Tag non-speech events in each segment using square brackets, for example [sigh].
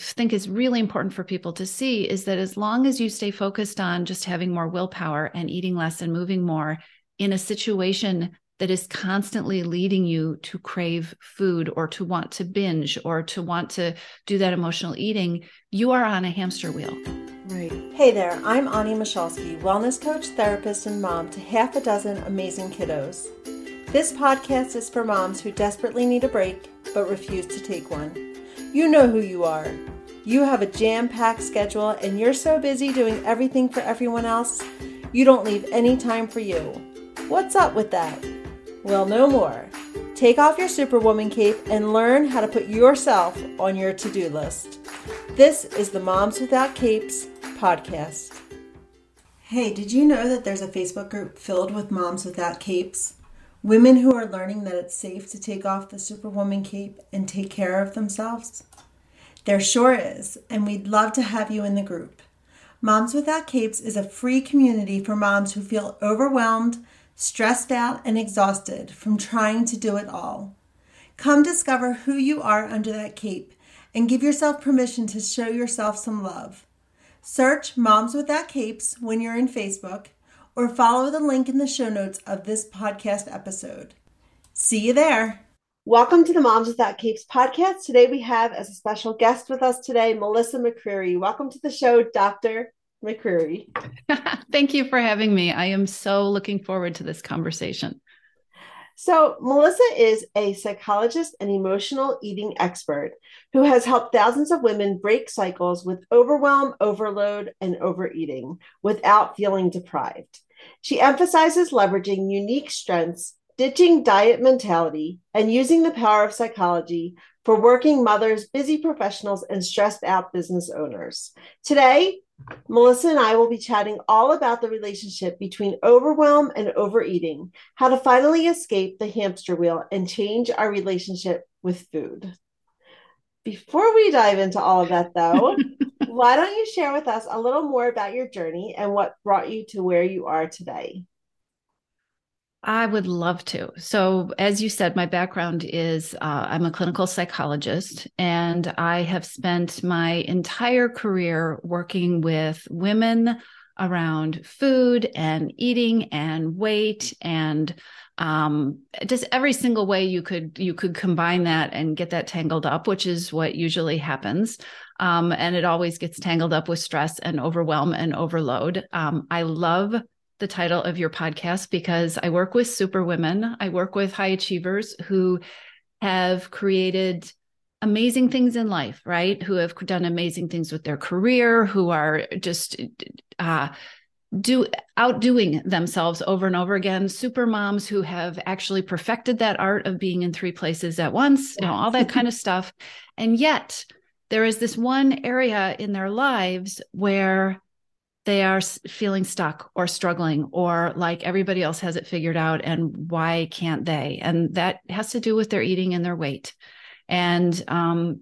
think is really important for people to see is that as long as you stay focused on just having more willpower and eating less and moving more in a situation that is constantly leading you to crave food or to want to binge or to want to do that emotional eating, you are on a hamster wheel. Right. Hey there, I'm Onnie Michalsky, wellness coach, therapist, and mom to half a dozen amazing kiddos. This podcast is for moms who desperately need a break but refuse to take one. You know who you are. You have a jam packed schedule and you're so busy doing everything for everyone else, you don't leave any time for you. What's up with that? Well, no more. Take off your Superwoman cape and learn how to put yourself on your to do list. This is the Moms Without Capes podcast. Hey, did you know that there's a Facebook group filled with moms without capes? Women who are learning that it's safe to take off the Superwoman cape and take care of themselves? There sure is, and we'd love to have you in the group. Moms Without Capes is a free community for moms who feel overwhelmed, stressed out, and exhausted from trying to do it all. Come discover who you are under that cape and give yourself permission to show yourself some love. Search Moms Without Capes when you're in Facebook or follow the link in the show notes of this podcast episode. See you there. Welcome to the Moms Without Capes podcast. Today we have as a special guest with us today, Melissa McCreery. Welcome to the show, Dr. McCreery. [laughs] Thank you for having me. I am so looking forward to this conversation. So, Melissa is a psychologist and emotional eating expert who has helped thousands of women break cycles with overwhelm, overload, and overeating without feeling deprived. She emphasizes leveraging unique strengths, ditching diet mentality, and using the power of psychology for working mothers, busy professionals, and stressed out business owners. Today, Melissa and I will be chatting all about the relationship between overwhelm and overeating, how to finally escape the hamster wheel and change our relationship with food. Before we dive into all of that, though, [laughs] why don't you share with us a little more about your journey and what brought you to where you are today? I would love to. So, as you said, my background is uh, I'm a clinical psychologist, and I have spent my entire career working with women around food and eating and weight and um, just every single way you could you could combine that and get that tangled up, which is what usually happens. Um, and it always gets tangled up with stress and overwhelm and overload. Um, I love the title of your podcast because I work with super women. I work with high achievers who have created amazing things in life, right? Who have done amazing things with their career, who are just uh, do outdoing themselves over and over again super moms who have actually perfected that art of being in three places at once you know all that kind of stuff and yet there is this one area in their lives where they are feeling stuck or struggling or like everybody else has it figured out and why can't they and that has to do with their eating and their weight and um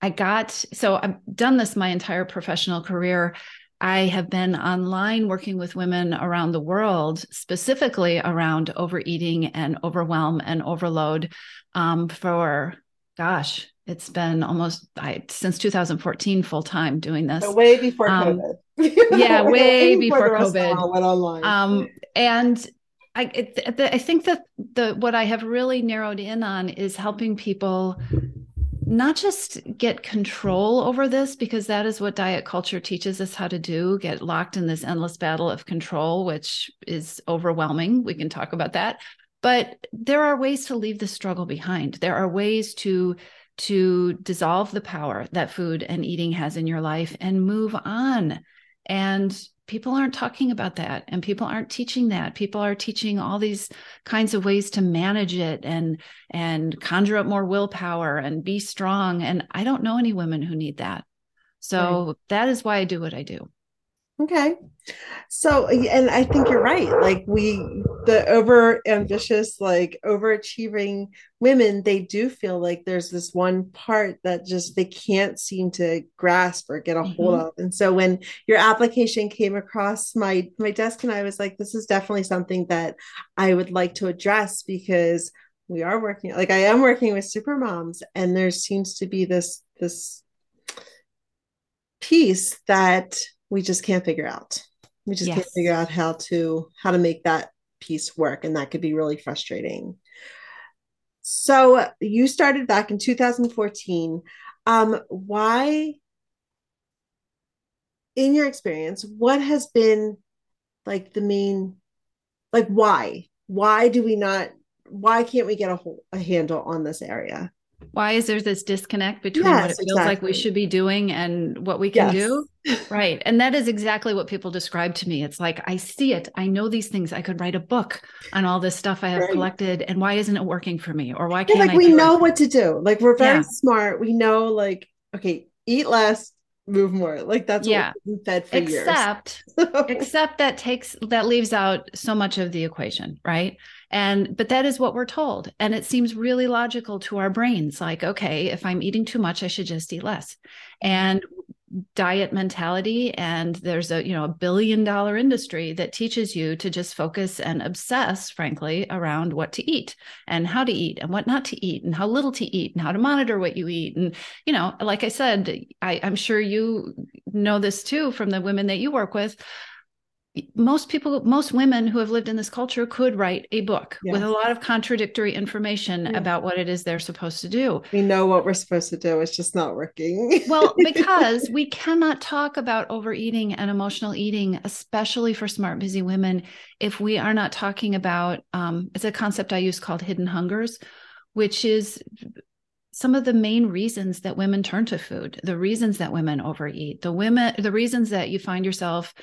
i got so i've done this my entire professional career I have been online working with women around the world, specifically around overeating and overwhelm and overload um, for, gosh, it's been almost I, since 2014 full time doing this. way before um, COVID. [laughs] yeah, way, before, before COVID. Went online. Um, and I, it, I think that the what I have really narrowed in on is helping people not just get control over this because that is what diet culture teaches us how to do get locked in this endless battle of control which is overwhelming we can talk about that but there are ways to leave the struggle behind there are ways to to dissolve the power that food and eating has in your life and move on and people aren't talking about that and people aren't teaching that. People are teaching all these kinds of ways to manage it and and conjure up more willpower and be strong. And i don't know any women who need that. So right. that is why i do what i do Okay. So, and I think you're right. Like, we, the over ambitious, like overachieving women, they do feel like there's this one part that just they can't seem to grasp or get a mm-hmm. hold of. And so, when your application came across my my desk, and I was like, this is definitely something that I would like to address because we are working, like, I am working with super moms, and there seems to be this this piece that we just can't figure out. We just yes. can't figure out how to how to make that piece work and that could be really frustrating. So you started back in 2014. Um, why in your experience, what has been like the main like why? Why do we not why can't we get a whole a handle on this area? Why is there this disconnect between yes, what it feels exactly. like we should be doing and what we can yes. do? Right. And that is exactly what people describe to me. It's like, I see it. I know these things. I could write a book on all this stuff I have right. collected. And why isn't it working for me? Or why can't like I we know it? what to do? Like we're very yeah. smart. We know like, okay, eat less, move more. Like that's yeah. what fed for except, [laughs] years. except that takes that leaves out so much of the equation, right? And but that is what we're told. And it seems really logical to our brains. Like, okay, if I'm eating too much, I should just eat less. And diet mentality and there's a you know a billion dollar industry that teaches you to just focus and obsess frankly around what to eat and how to eat and what not to eat and how little to eat and how to monitor what you eat. And you know like i said I, i'm sure you know this too from the women that you work with most people most women who have lived in this culture could write a book yes. with a lot of contradictory information yeah. about what it is they're supposed to do we know what we're supposed to do it's just not working well [laughs] because we cannot talk about overeating and emotional eating especially for smart busy women if we are not talking about um, it's a concept i use called hidden hungers which is some of the main reasons that women turn to food the reasons that women overeat the women the reasons that you find yourself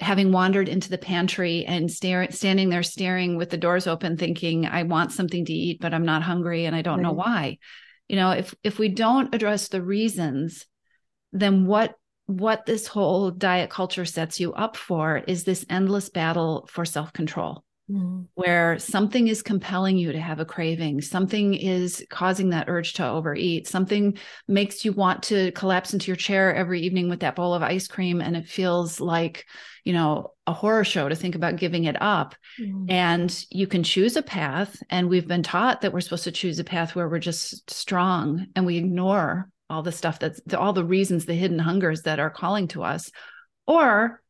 having wandered into the pantry and stare, standing there staring with the doors open thinking i want something to eat but i'm not hungry and i don't right. know why you know if if we don't address the reasons then what what this whole diet culture sets you up for is this endless battle for self-control mm. where something is compelling you to have a craving something is causing that urge to overeat something makes you want to collapse into your chair every evening with that bowl of ice cream and it feels like you know a horror show to think about giving it up mm. and you can choose a path and we've been taught that we're supposed to choose a path where we're just strong and we ignore all the stuff that's all the reasons the hidden hungers that are calling to us or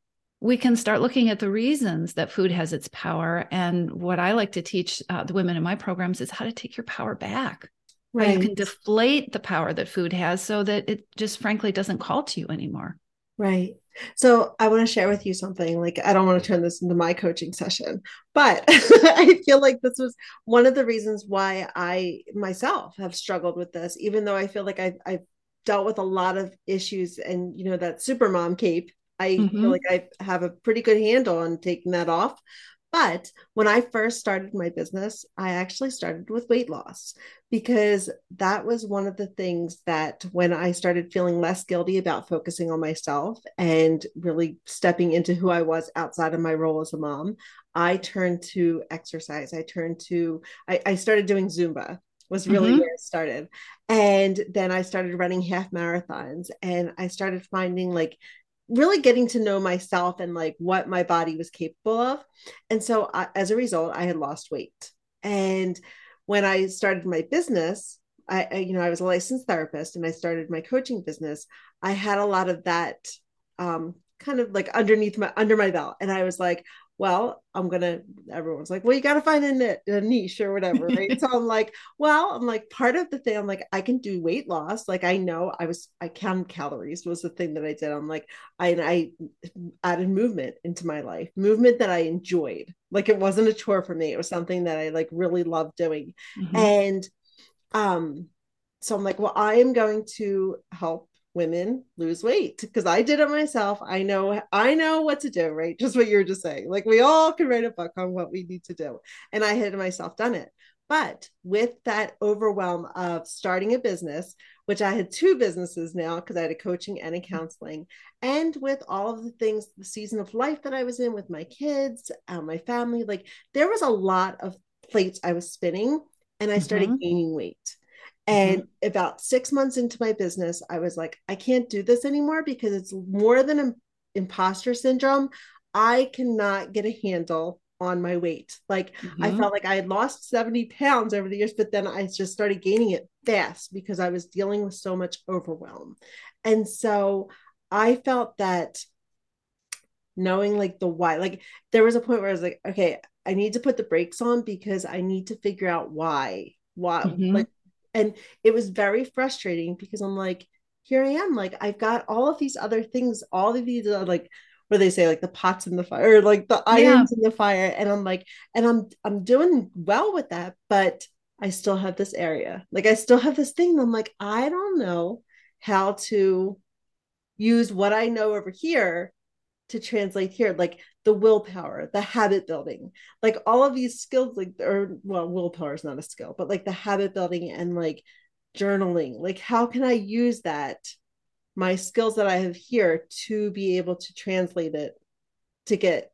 we can start looking at the reasons that food has its power and what i like to teach uh, the women in my programs is how to take your power back right you can deflate the power that food has so that it just frankly doesn't call to you anymore right so I want to share with you something. Like I don't want to turn this into my coaching session, but [laughs] I feel like this was one of the reasons why I myself have struggled with this, even though I feel like I've, I've dealt with a lot of issues and you know that super mom cape. I mm-hmm. feel like I have a pretty good handle on taking that off. But when I first started my business, I actually started with weight loss because that was one of the things that when I started feeling less guilty about focusing on myself and really stepping into who I was outside of my role as a mom, I turned to exercise. I turned to, I, I started doing Zumba was really mm-hmm. where it started. And then I started running half marathons and I started finding like really getting to know myself and like what my body was capable of. And so I, as a result, I had lost weight. And when I started my business, I, I, you know, I was a licensed therapist and I started my coaching business. I had a lot of that um, kind of like underneath my under my belt, and I was like, well, I'm gonna. Everyone's like, well, you got to find a, a, niche or whatever, right? [laughs] so I'm like, well, I'm like part of the thing. I'm like, I can do weight loss. Like I know I was, I count calories was the thing that I did. I'm like, I and I added movement into my life, movement that I enjoyed. Like it wasn't a chore for me. It was something that I like really loved doing, mm-hmm. and um, so I'm like, well, I am going to help women lose weight because I did it myself. I know I know what to do, right? [laughs] Just what you're just saying. Like we all can write a book on what we need to do. And I had myself done it. But with that overwhelm of starting a business, which I had two businesses now because I had a coaching and a counseling, and with all of the things, the season of life that I was in with my kids, uh, my family, like there was a lot of plates I was spinning, and I started mm-hmm. gaining weight. And mm-hmm. about six months into my business, I was like, I can't do this anymore because it's more than an imposter syndrome. I cannot get a handle on my weight. Like mm-hmm. I felt like I had lost 70 pounds over the years, but then I just started gaining it fast because I was dealing with so much overwhelm. And so I felt that knowing like the why, like there was a point where I was like, okay, I need to put the brakes on because I need to figure out why, why, mm-hmm. like, and it was very frustrating because I'm like, here I am, like I've got all of these other things, all of these uh, like where they say like the pots in the fire, like the irons yeah. in the fire, and I'm like, and I'm I'm doing well with that, but I still have this area, like I still have this thing. I'm like, I don't know how to use what I know over here to translate here like the willpower the habit building like all of these skills like or well willpower is not a skill but like the habit building and like journaling like how can i use that my skills that i have here to be able to translate it to get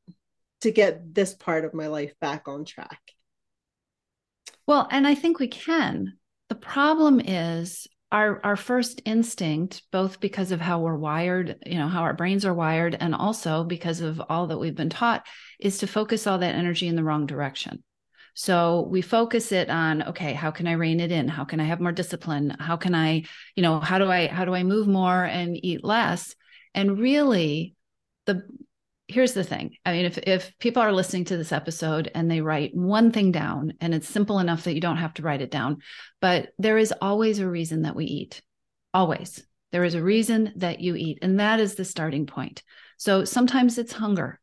to get this part of my life back on track? Well and i think we can. The problem is our our first instinct both because of how we're wired you know how our brains are wired and also because of all that we've been taught is to focus all that energy in the wrong direction. So we focus it on okay how can i rein it in? How can i have more discipline? How can i you know how do i how do i move more and eat less? And really the here's the thing. I mean if if people are listening to this episode and they write one thing down and it's simple enough that you don't have to write it down but there is always a reason that we eat. Always. There is a reason that you eat and that is the starting point. So sometimes it's hunger.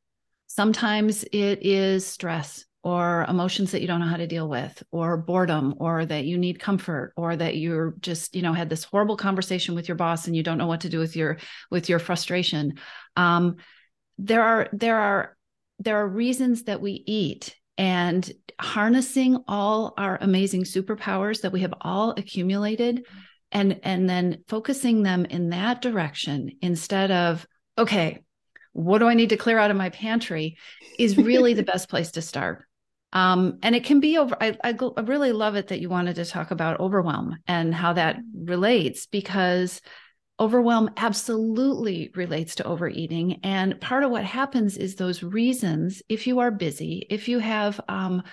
Sometimes it is stress or emotions that you don't know how to deal with or boredom or that you need comfort or that you're just you know had this horrible conversation with your boss and you don't know what to do with your with your frustration. Um, there are there are there are reasons that we eat and harnessing all our amazing superpowers that we have all accumulated and and then focusing them in that direction instead of okay what do i need to clear out of my pantry is really the [laughs] best place to start. Um, and it can be over I, I, I really love it that you wanted to talk about overwhelm and how that relates because overwhelm absolutely relates to overeating. And part of what happens is those reasons if you are busy if you have um,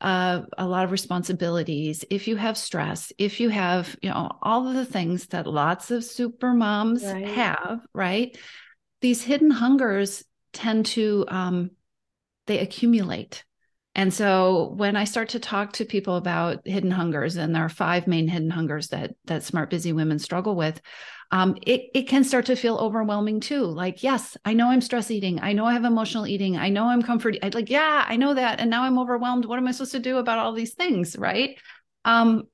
uh, a lot of responsibilities if you have stress if you have you know all of the things that lots of super moms right. have right? These hidden hungers tend to um, they accumulate and so when I start to talk to people about hidden hungers, and there are five main hidden hungers that that smart busy women struggle with, um, it, it can start to feel overwhelming too. Like, yes, I know I'm stress eating. I know I have emotional eating. I know I'm comfort. I like, yeah, I know that. And now I'm overwhelmed. What am I supposed to do about all these things? Right. Um,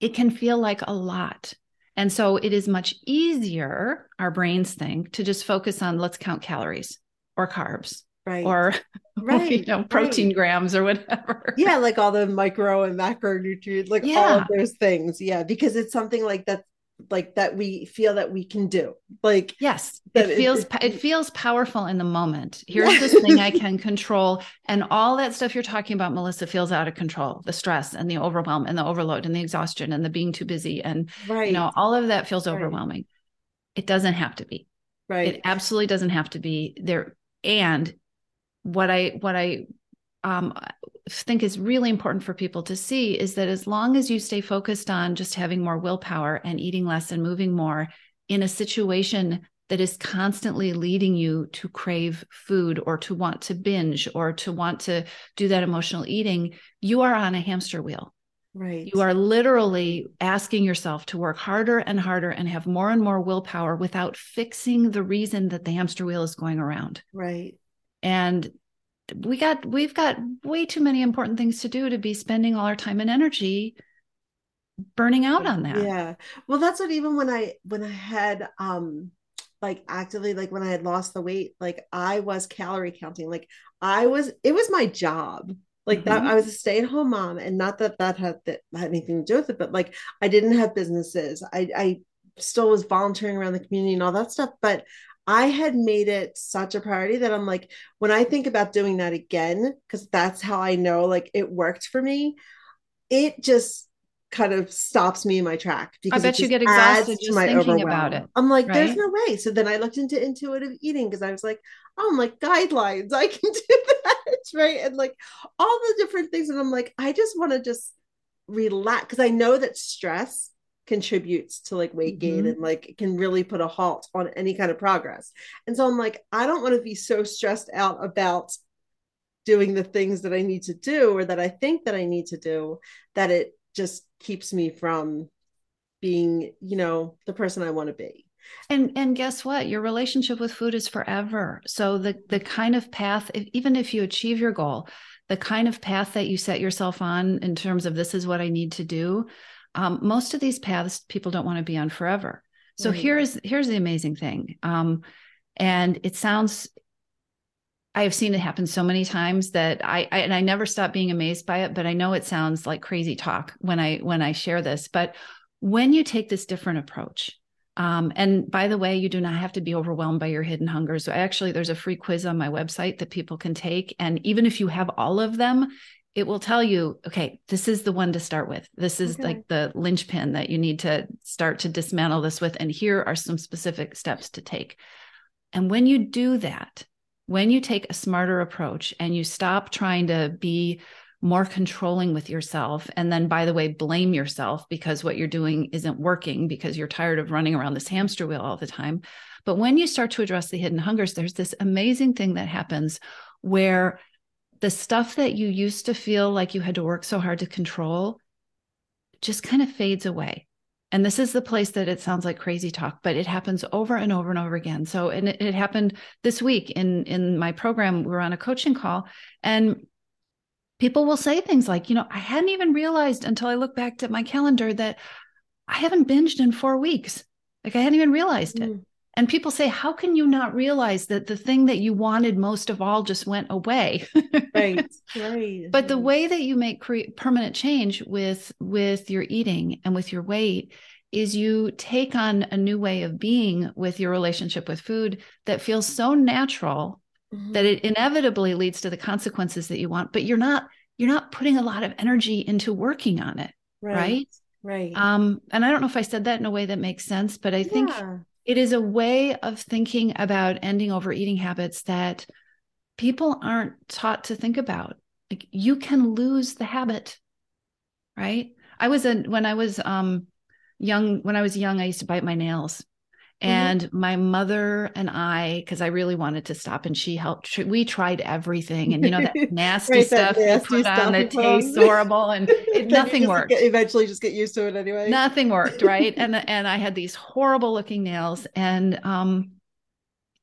it can feel like a lot. And so it is much easier, our brains think, to just focus on let's count calories or carbs right. or [laughs] right you know protein right. grams or whatever. Yeah like all the micro and macronutrients like yeah. all of those things. Yeah because it's something like that like that we feel that we can do. Like yes it feels it, it, feels powerful in the moment. [laughs] Here's this thing i can control and all that stuff you're talking about melissa feels out of control. The stress and the overwhelm and the overload and the exhaustion and the being too busy and right. you know all of that feels overwhelming. Right. it doesn't have to be. Right. It absolutely doesn't have to be there. And what i what i um, think is really important for people to see is that as long as you stay focused on just having more willpower and eating less and moving more in a situation that is constantly leading you to crave food or to want to binge or to want to do that emotional eating, you are on a hamster wheel. Right. You are literally asking yourself to work harder and harder and have more and more willpower without fixing the reason that the hamster wheel is going around. Right. And we got we've got way too many important things to do to be spending all our time and energy burning out on that. Yeah. Well that's what even when i when i had um like actively like when i had lost the weight like i was calorie counting. Like i was it was my job. Like mm-hmm. that i was a stay-at-home mom and not that that had that had anything to do with it but like i didn't have businesses. I i still was volunteering around the community and all that stuff but I had made it such a priority that I'm like, when I think about doing that again, because that's how I know like it worked for me, it just kind of stops me in my track because I bet you get exhausted just thinking about it. I'm like, right? there's no way. So then I looked into intuitive eating because I was like, oh, I'm like guidelines. I can [laughs] do that. [laughs] Right. And like all the different things. And I'm like, I just want to just relax because I know that stress contributes to like weight gain mm-hmm. and like can really put a halt on any kind of progress. And so I'm like, I don't want to be so stressed out about doing the things that I need to do or that I think that I need to do that it just keeps me from being, you know, the person I want to be. And and guess what? Your relationship with food is forever. So the the kind of path, if, even if you achieve your goal, the kind of path that you set yourself on in terms of this is what I need to do, um, most of these paths people don't want to be on forever. So mm-hmm. here's here's the amazing thing. Um, and it sounds I have seen it happen so many times that I, I, and I never stop being amazed by it, but I know it sounds like crazy talk when I when I share this. But when you take this different approach, um, and by the way, you do not have to be overwhelmed by your hidden hungers. So actually, there's a free quiz on my website that people can take, and even if you have all of them, it will tell you, okay, this is the one to start with. This is okay. like the linchpin that you need to start to dismantle this with. And here are some specific steps to take. And when you do that, when you take a smarter approach and you stop trying to be more controlling with yourself and then by the way blame yourself because what you're doing isn't working because you're tired of running around this hamster wheel all the time but when you start to address the hidden hungers there's this amazing thing that happens where the stuff that you used to feel like you had to work so hard to control just kind of fades away. And this is the place that it sounds like crazy talk, but it happens over and over and over again. So, and it, it happened this week in in my program. We were on a coaching call, and people will say things like, you know, I hadn't even realized until I looked back at my calendar that I haven't binged in four weeks. Like I hadn't even realized it. Mm. And people say, How can you not realize that the thing that you wanted most of all just went away? right. [laughs] Right. But the way that you make cre- permanent change with with your eating and with your weight is you take on a new way of being with your relationship with food that feels so natural mm-hmm. that it inevitably leads to the consequences that you want but you're not you're not putting a lot of energy into working on it right right, right. um and i don't know if i said that in a way that makes sense but i think yeah it is a way of thinking about ending overeating habits that people aren't taught to think about. Like you can lose the habit, right? I was a when I was um young when I was young I used to bite my nails. And mm-hmm. my mother and I, because I really wanted to stop, and she helped. We tried everything, and you know that [laughs] nasty right, stuff that nasty you put on that tastes horrible, and [laughs] it, nothing worked. Get, eventually, just get used to it anyway. Nothing worked, right? and [laughs] and I had these horrible looking nails, and um,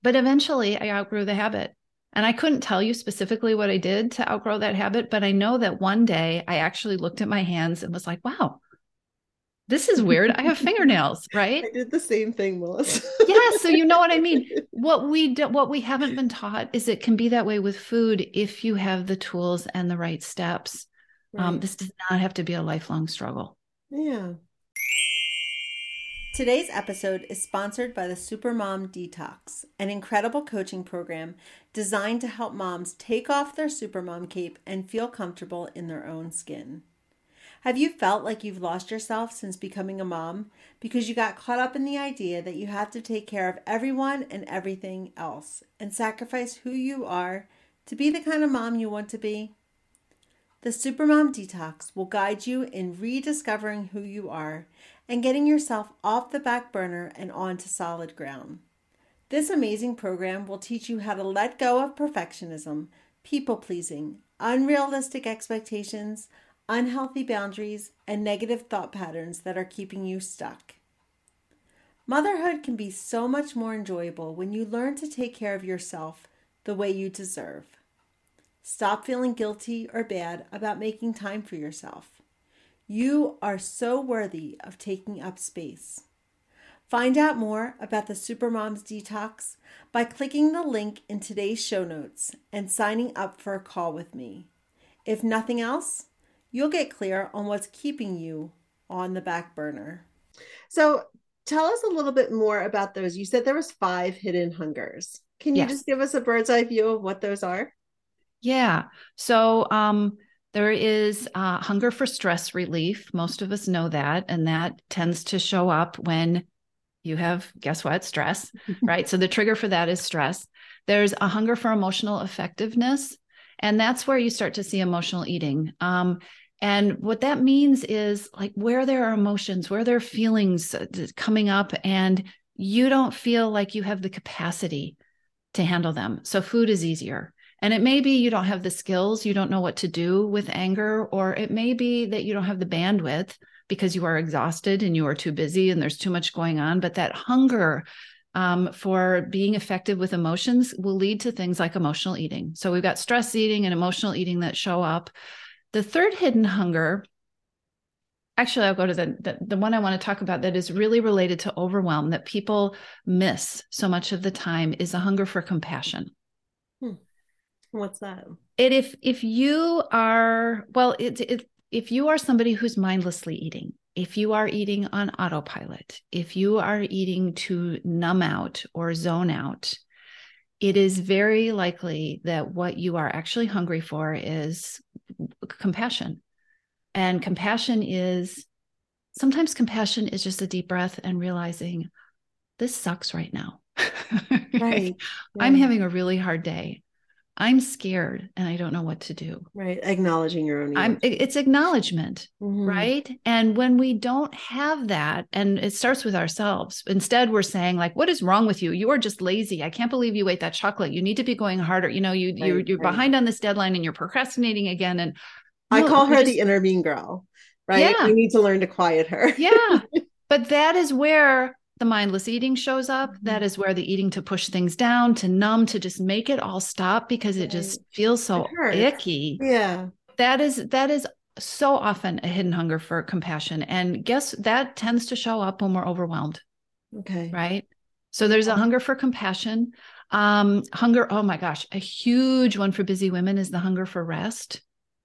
but eventually I outgrew the habit, and I couldn't tell you specifically what I did to outgrow that habit, but I know that one day I actually looked at my hands and was like, "Wow." This is weird. I have fingernails, right? [laughs] I did the same thing, Melissa. yeah, so you know what I mean. [laughs] What we do, what we haven't been taught is it can be that way with food if you have the tools and the right steps. Um, right. Um, this does not have to be a lifelong struggle. Yeah. Today's episode is sponsored by the Supermom Detox, an incredible coaching program designed to help moms take off their supermom cape and feel comfortable in their own skin. Have you felt like you've lost yourself since becoming a mom because you got caught up in the idea that you have to take care of everyone and everything else and sacrifice who you are to be the kind of mom you want to be? The Supermom Detox will guide you in rediscovering who you are and getting yourself off the back burner and onto solid ground. This amazing program will teach you how to let go of perfectionism, people pleasing, unrealistic expectations, unhealthy boundaries, and negative thought patterns that are keeping you stuck. Motherhood can be so much more enjoyable when you learn to take care of yourself the way you deserve. Stop feeling guilty or bad about making time for yourself. You are so worthy of taking up space. Find out more about the Supermoms Detox by clicking the link in today's show notes and signing up for a call with me. If nothing else, you'll get clear on what's keeping you on the back burner. So, tell us a little bit more about those. You said there was five hidden hungers. Can you yes. just give us a bird's eye view of what those are? Yeah. So, um, there is uh, hunger for stress relief. Most of us know that, and that tends to show up when you have, guess what, stress, [laughs] right? so the trigger for that is stress. There's a hunger for emotional effectiveness, and that's where you start to see emotional eating. Um, And what that means is like where there are emotions, where there are feelings uh, coming up, and you don't feel like you have the capacity to handle them. So food is easier. And it may be you don't have the skills, you don't know what to do with anger, or it may be that you don't have the bandwidth because you are exhausted and you are too busy and there's too much going on. But that hunger um, for being effective with emotions will lead to things like emotional eating. So we've got stress eating and emotional eating that show up. The third hidden hunger actually i'll go to the, the, the one i want to talk about that is really related to overwhelm that people miss so much of the time is a hunger for compassion hmm. what's that it if if you are well it, it if you are somebody who's mindlessly eating if you are eating on autopilot if you are eating to numb out or zone out it is very likely that what you are actually hungry for is compassion and compassion is sometimes compassion is just a deep breath and realizing this sucks right now. [laughs] right. I'm having a really hard day. I'm scared and I don't know what to do. Right. Acknowledging your own. I'm, it's acknowledgment. Mm-hmm. Right. And when we don't have that, and it starts with ourselves, instead we're saying, like, what is wrong with you? You are just lazy. I can't believe you ate that chocolate. You need to be going harder. You know, you, right, you're, you're right. behind on this deadline and you're procrastinating again. And I call her just, the inner mean girl, right? Yeah. We need to learn to quiet her. yeah. But that is where the mindless eating shows up. Mm-hmm. That is where the eating to push things down, to numb, to just make it all stop because it just feels so icky. Yeah. That is that is so often a hidden hunger for compassion. And guess that tends to show up when we're overwhelmed. Okay. Right. So there's a hunger for compassion. Um, hunger, oh my gosh, a huge one for busy women is the hunger for rest.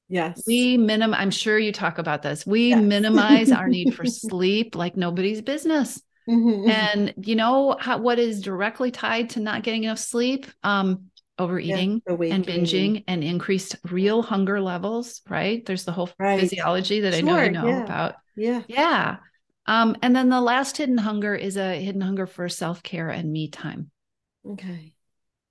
Yes. We minimum, I'm sure you talk about this. We yes. minimize our need for [laughs] sleep like nobody's business. Mm-hmm. And you know how, what is directly tied to not getting enough sleep? Um, overeating yeah, and binging and increased real hunger levels, right? There's the whole right. physiology that sure, I know you know yeah. about. Yeah. Yeah. Um, and then the last hidden hunger is a hidden hunger for self-care and me time. Okay.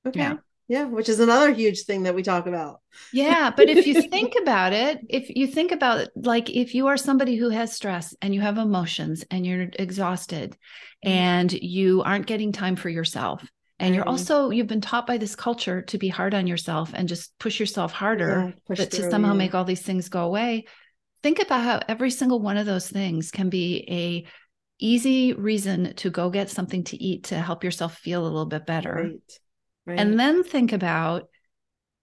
Okay. Yeah. Yeah, which is another huge thing that we talk about. Yeah, but if you think about it, if you think about like if you are somebody who has stress and you have emotions and you're exhausted mm-hmm. and you aren't getting time for yourself and you're also you've been taught by this culture to be hard on yourself and just push yourself harder yeah, but to somehow yeah. make all these things go away think about how every single one of those things can be a easy reason to go get something to eat to help yourself feel a little bit better right. Right. And then think about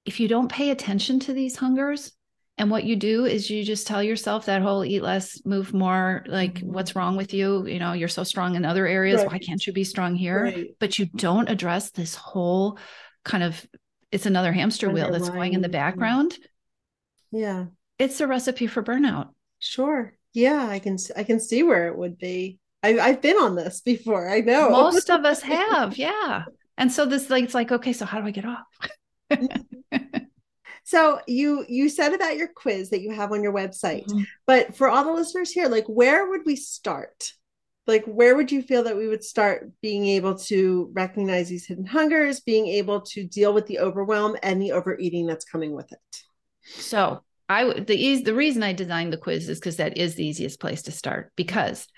if you don't pay attention to these hungers, and what you do is you just tell yourself that whole eat less, move more, like mm-hmm. what's wrong with you? You know, you're so strong in other areas. Right. Why can't you be strong here? Right. But you don't address this whole kind of it's another hamster wheel that's going in the background. Yeah. It's a recipe for burnout. Sure. Yeah, I can I can see where it would be. I, I've been on this before. I know. Most of us [laughs] have. Yeah. And so this like it's like, okay, so how do I get off? [laughs] so you you said about your quiz that you have on your website, mm-hmm. but for all the listeners here, like where would we start? Like where would you feel that we would start being able to recognize these hidden hungers, being able to deal with the overwhelm and the overeating that's coming with it? So I the ease the reason I designed the quiz is because that is the easiest place to start because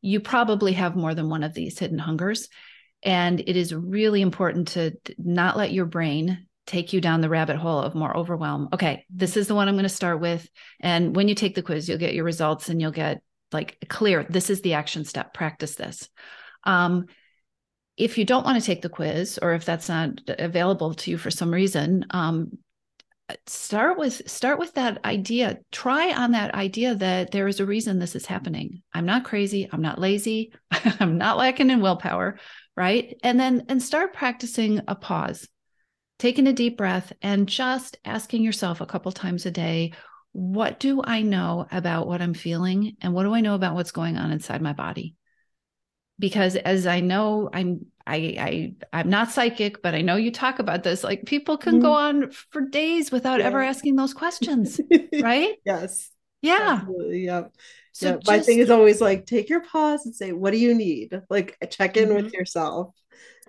you probably have more than one of these hidden hungers and it is really important to not let your brain take you down the rabbit hole of more overwhelm. Okay, this is the one I'm going to start with. And when you take the quiz, you'll get your results and you'll get like clear this is the action step, practice this. Um, if you don't want to take the quiz or if that's not available to you for some reason, um, start with start with that idea try on that idea that there is a reason this is happening i'm not crazy i'm not lazy [laughs] i'm not lacking in willpower right? And then and start practicing a pause. Taking a deep breath and just asking yourself a couple times a day, what do I know about what I'm feeling and what do I know about what's going on inside my body? Because as I know, I'm I, I I'm not psychic, but I know you talk about this. Like people can mm go on for days without yeah. ever asking those questions, [laughs] right? yes. Yeah. Absolutely. Yep. So yeah, my thing is always like take your pause and say, what do you need? Like check in mm-hmm. with yourself.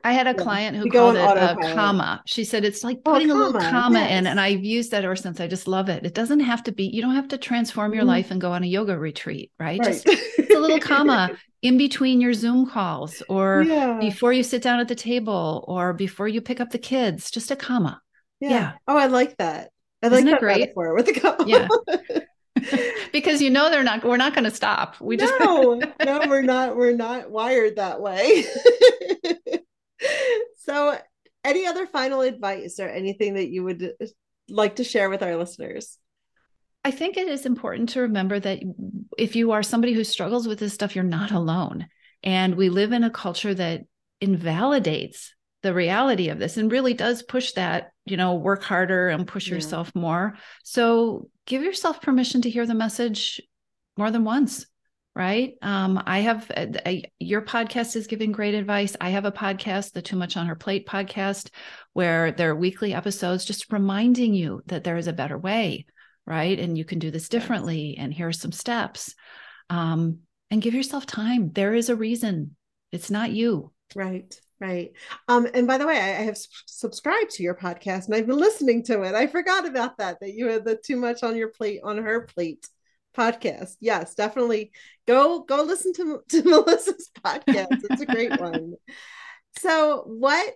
I had a yeah. client who called it a comma. She said it's like oh, putting oh, a, a, little comma yes. in, and I've used that ever since. I just love it. It doesn't have to be. You don't have to transform your mm. life and go on a yoga retreat, right? right. Just a little comma [laughs] in between your Zoom calls, or yeah. before you sit down at the table, or before you pick up the kids. Just a comma. Yeah. yeah. Oh, I like that. I like Isn't that great? with the comma. Yeah. [laughs] [laughs] because you know they're not we're not going to stop. We just no no we're not we're not wired that way. [laughs] So any other final advice or anything that you would uh, like to share with our listeners? I think it is important to remember that if you are somebody who struggles with this stuff you're not alone. And we live in a culture that invalidates the reality of this and really does push that you know work harder and push yeah. yourself more. So give yourself permission to hear the message more than once right? Um, i have a, a, your podcast is giving great advice. I have a podcast the too much on her plate podcast where there are weekly episodes just reminding you that there is a better way right? And you can do this differently and here are some steps. Um, and give yourself time. There is a reason. It's not you. Right Right. Um, and by the way, I, I have subscribed to your podcast and I've been listening to it. I forgot about that, that you had the too much on your plate on her plate podcast. Yes, definitely go go listen to, [laughs] to Melissa's podcast. It's a great [laughs] one. So what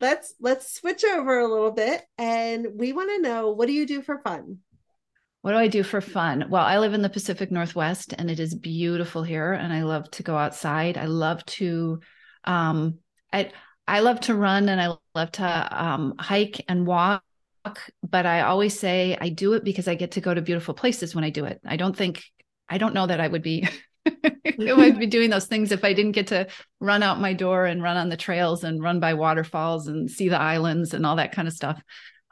let's let's switch over a little bit and we want to know what do you do for fun? What do I do for fun? Well, I live in the Pacific Northwest and it is beautiful here and I love to go outside. I love to um I I love to run and I love to um, hike and walk, but I always say I do it because I get to go to beautiful places when I do it. I don't think I don't know that I would be [laughs] I would be [laughs] doing those things if I didn't get to run out my door and run on the trails and run by waterfalls and see the islands and all that kind of stuff.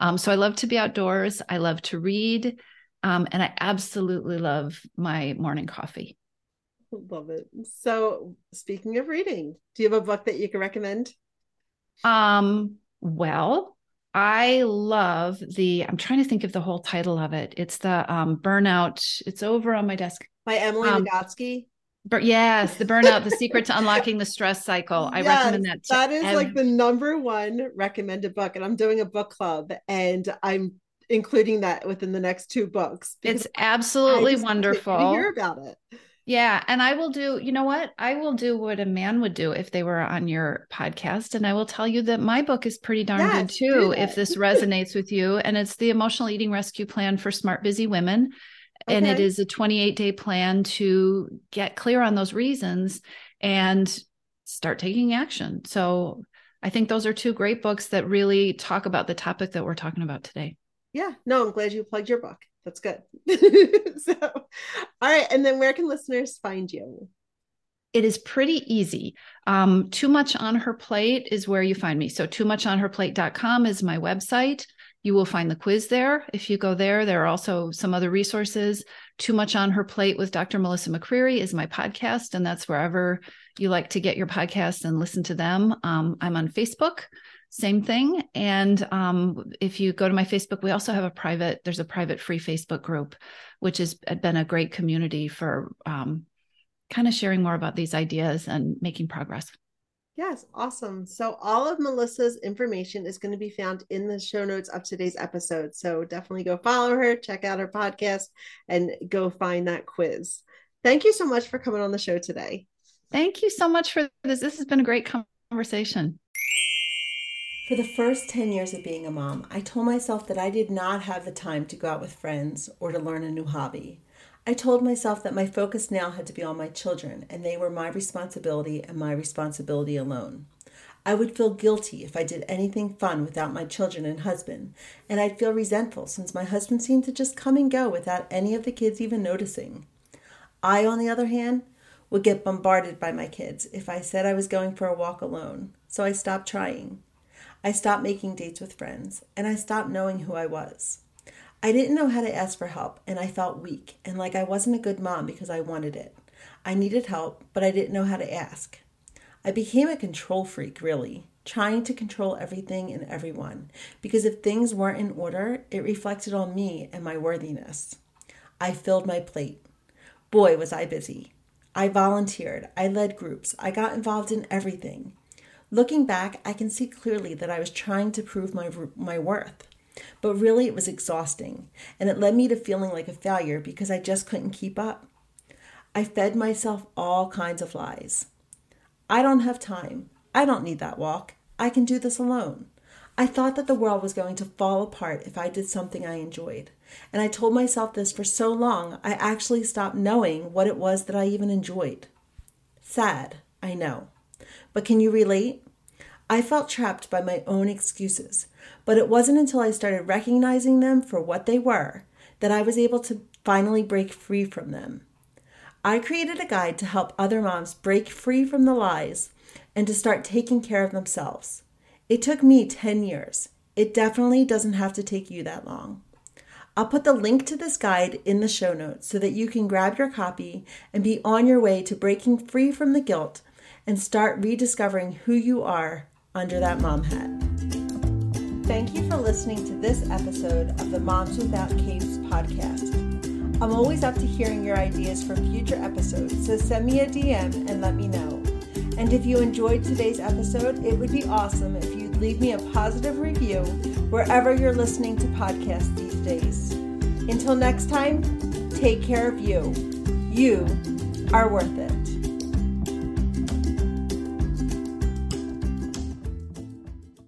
Um, so I love to be outdoors. I love to read. Um, and I absolutely love my morning coffee. [laughs] Love it. So, speaking of reading, do you have a book that you can recommend? Um, well, I love the I'm trying to think of the whole title of it. It's the um Burnout. It's over on my desk. By Emily um, Nagoski. But yes, the burnout, the secret to unlocking the stress cycle. I yes, recommend that. that is like the number one recommended book. And I'm doing a book club and I'm including that within the next two books. It's absolutely wonderful. hear about it. Yeah. And I will do, you know what? I will do what a man would do if they were on your podcast. And I will tell you that my book is pretty darn yes, good too, if this resonates with you. And it's the Emotional Eating Rescue Plan for Smart Busy Women. Okay. And it is a 28 day plan to get clear on those reasons and start taking action. So I think those are two great books that really talk about the topic that we're talking about today. Yeah. No, I'm glad you plugged your book that's good. [laughs] so, all right. And then where can listeners find you? It is pretty easy. Um, too much on her plate is where you find me. So, too much on her plate.com is my website. You will find the quiz there. If you go there, there are also some other resources. Too Much on Her Plate with Dr. Melissa McCreery is my podcast, and that's wherever you like to get your podcasts and listen to them. Um, I'm on Facebook same thing. And um, if you go to my Facebook, we also have a private, there's a private free Facebook group, which has been a great community for um, kind of sharing more about these ideas and making progress. Yes, awesome. So, all of Melissa's information is going to be found in the show notes of today's episode. So, definitely go follow her, check out her podcast, and go find that quiz. Thank you so much for coming on the show today. Thank you so much for this. This has been a great conversation. For the first 10 years of being a mom, I told myself that I did not have the time to go out with friends or to learn a new hobby. I told myself that my focus now had to be on my children and they were my responsibility and my responsibility alone. I would feel guilty if I did anything fun without my children and husband, and I'd feel resentful since my husband seemed to just come and go without any of the kids even noticing. I, on the other hand, would get bombarded by my kids if I said I was going for a walk alone, so I stopped trying. I stopped making dates with friends, and I stopped knowing who I was. I didn't know how to ask for help, and I felt weak and like I wasn't a good mom because I wanted it. I needed help, but I didn't know how to ask. I became a control freak, really, trying to control everything and everyone, because if things weren't in order, it reflected on me and my worthiness. I filled my plate. Boy, was I busy. I volunteered, I led groups, I got involved in everything. Looking back, I can see clearly that I was trying to prove my, my worth. But really, it was exhausting, and it led me to feeling like a failure because I just couldn't keep up. I fed myself all kinds of lies. I don't have time. I don't need that walk. I can do this alone. I thought that the world was going to fall apart if I did something I enjoyed. And I told myself this for so long, I actually stopped knowing what it was that I even enjoyed. Sad, I know. But can you relate? I felt trapped by my own excuses, but it wasn't until I started recognizing them for what they were that I was able to finally break free from them. I created a guide to help other moms break free from the lies and to start taking care of themselves. It took me 10 years. It definitely doesn't have to take you that long. I'll put the link to this guide in the show notes so that you can grab your copy and be on your way to breaking free from the guilt and start rediscovering who you are under that mom hat. Thank you for listening to this episode of the Moms Without Capes podcast. I'm always up to hearing your ideas for future episodes, so send me a DM and let me know. And if you enjoyed today's episode, it would be awesome if you'd leave me a positive review wherever you're listening to podcasts these days. Until next time, take care of you. You are worth it.